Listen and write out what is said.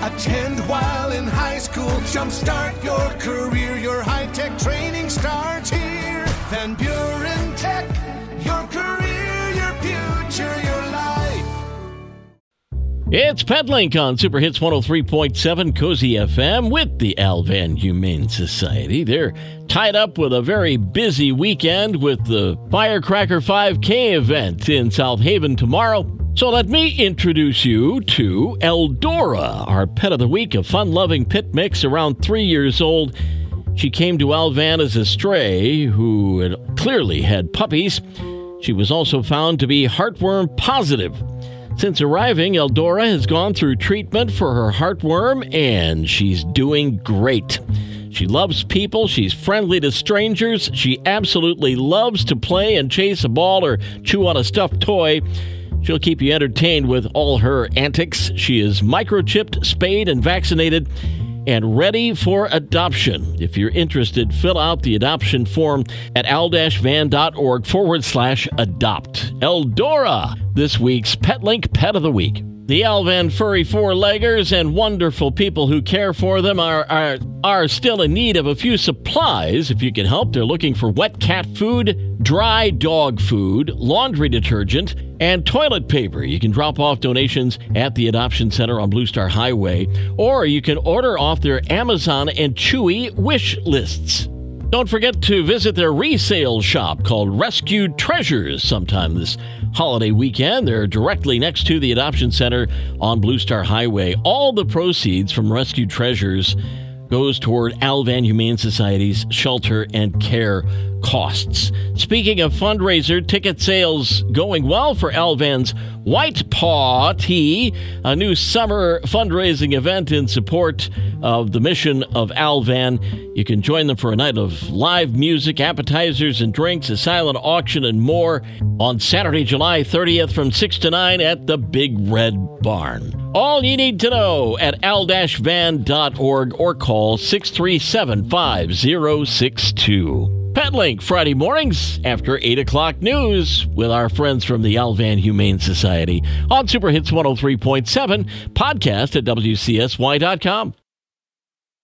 Attend while in high school. Jumpstart your career. Your high tech training starts here. Van Buren Tech. Your career, your future, your life. It's PetLink on Super Hits 103.7 Cozy FM with the Alvan Humane Society. They're tied up with a very busy weekend with the Firecracker 5K event in South Haven tomorrow. So let me introduce you to Eldora, our pet of the week, a fun loving pit mix around three years old. She came to Alvan as a stray who had clearly had puppies. She was also found to be heartworm positive. Since arriving, Eldora has gone through treatment for her heartworm and she's doing great. She loves people, she's friendly to strangers, she absolutely loves to play and chase a ball or chew on a stuffed toy. She'll keep you entertained with all her antics. She is microchipped, spayed, and vaccinated and ready for adoption. If you're interested, fill out the adoption form at al-van.org forward slash adopt. Eldora, this week's PetLink Pet of the Week. The Alvan furry four-leggers and wonderful people who care for them are, are, are still in need of a few supplies. If you can help, they're looking for wet cat food, dry dog food, laundry detergent, and toilet paper. You can drop off donations at the Adoption Center on Blue Star Highway, or you can order off their Amazon and Chewy wish lists. Don't forget to visit their resale shop called Rescued Treasures sometime this holiday weekend. They're directly next to the Adoption Center on Blue Star Highway. All the proceeds from Rescued Treasures goes toward Alvan Humane Society's shelter and care costs. Speaking of fundraiser, ticket sales going well for Alvan's White Paw Tea, a new summer fundraising event in support of the mission of Alvan. You can join them for a night of live music, appetizers and drinks, a silent auction, and more on Saturday, July 30th from 6 to 9 at the Big Red Barn. All you need to know at al-van.org or call 637 5062. PetLink Friday mornings after 8 o'clock news with our friends from the Alvan Humane Society on Super Hits 103.7, podcast at WCSY.com.